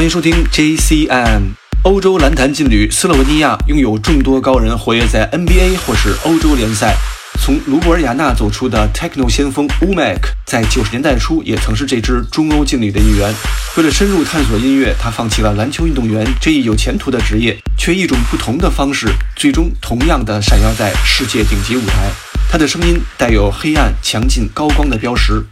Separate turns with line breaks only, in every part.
欢迎收听 JCM。欧洲篮坛劲旅斯洛文尼亚拥有众多高人活跃在 NBA 或是欧洲联赛。从卢布尔雅纳走出的 Techno 先锋 Umek，在九十年代初也曾是这支中欧劲旅的一员。为了深入探索音乐，他放弃了篮球运动员这一有前途的职业，却以一种不同的方式，最终同样的闪耀在世界顶级舞台。他的声音带有黑暗、强劲、高光的标识。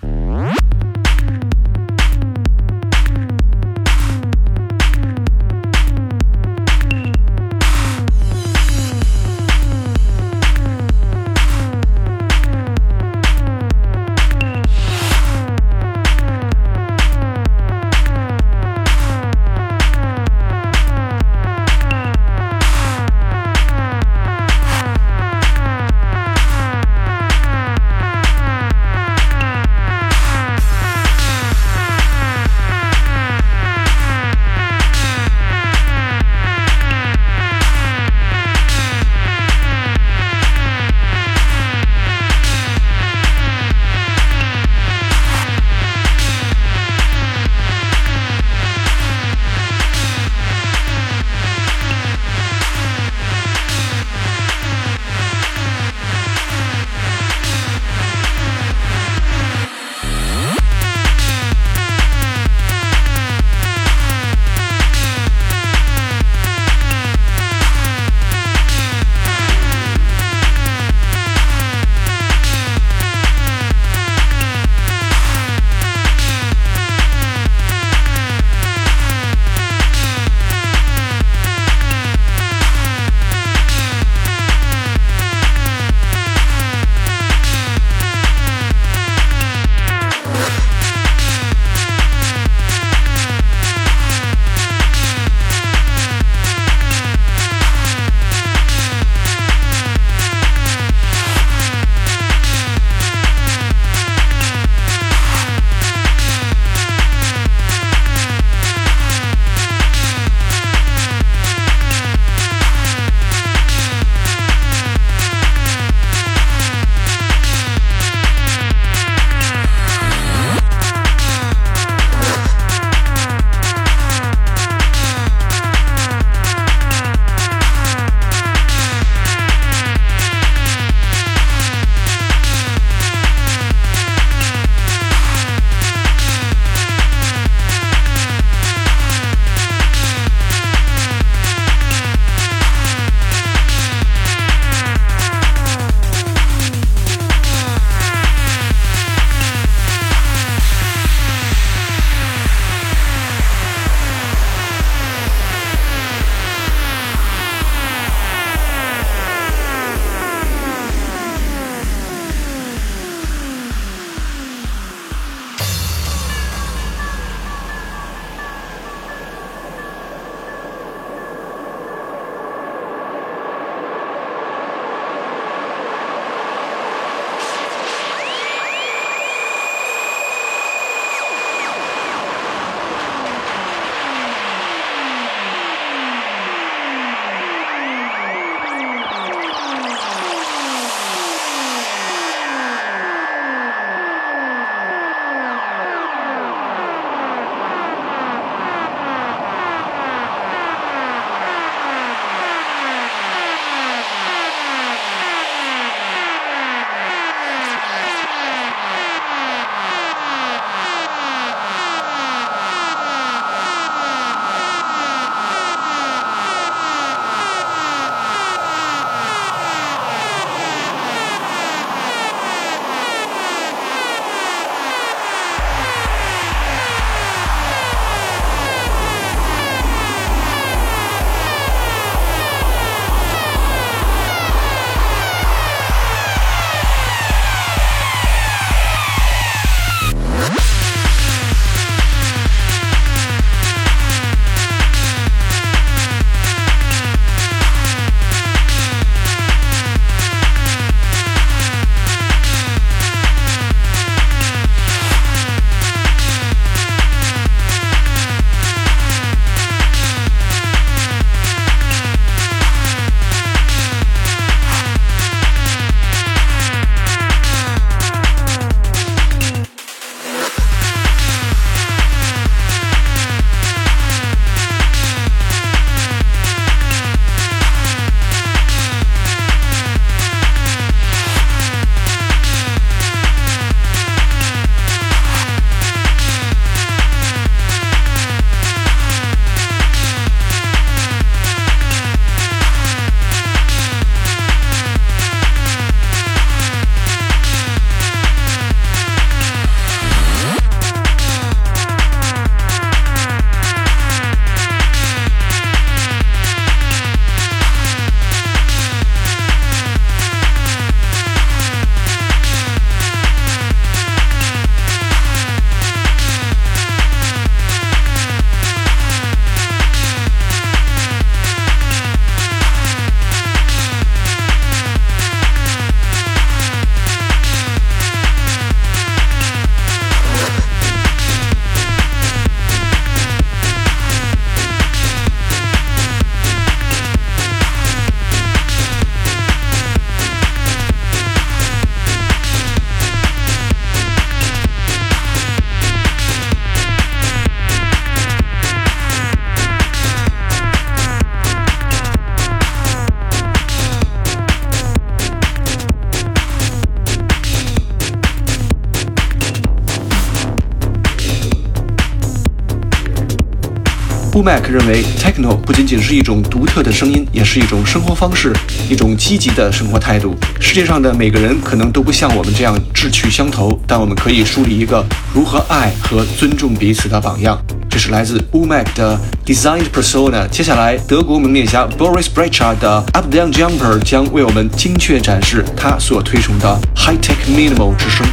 U m a c 认为，techno 不仅仅是一种独特的声音，也是一种生活方式，一种积极的生活态度。世界上的每个人可能都不像我们这样志趣相投，但我们可以树立一个如何爱和尊重彼此的榜样。这是来自 u m a c 的 Designed Persona。接下来，德国门面侠 Boris Brejcha 的 Up Down Jumper 将为我们精确展示他所推崇的 High Tech Minimal 之声。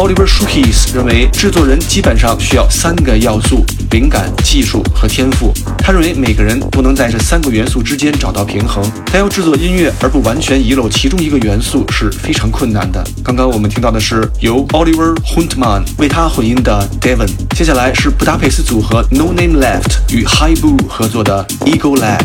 Oliver Shukis 认为，制作人基本上需要三个要素：灵感、技术和天赋。他认为每个人都能在这三个元素之间找到平衡，但要制作音乐而不完全遗漏其中一个元素是非常困难的。刚刚我们听到的是由 Oliver Huntman 为他混音的 Devon，接下来是布达佩斯组合 No Name Left 与 Hi Boo 合作的 Ego Lab。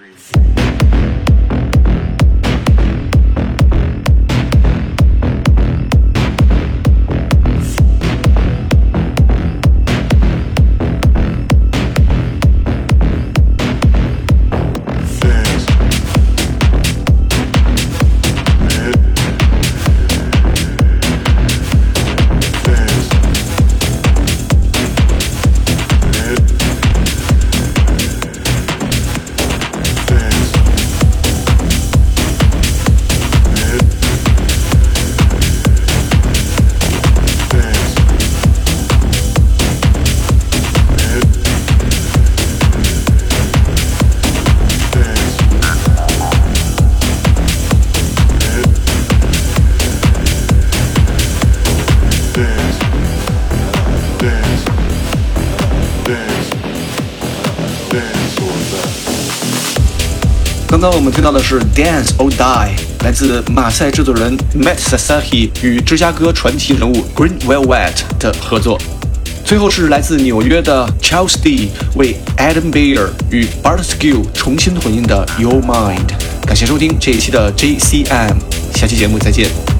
Thank you. 那我们听到的是《Dance or Die》，来自马赛制作人 Matt Sasaki 与芝加哥传奇人物 greenwellwet 的合作。最后是来自纽约的 Charles D 为 Adam Beyer 与 Art Skill 重新混音的《Your Mind》。感谢收听这一期的 JCM，下期节目再见。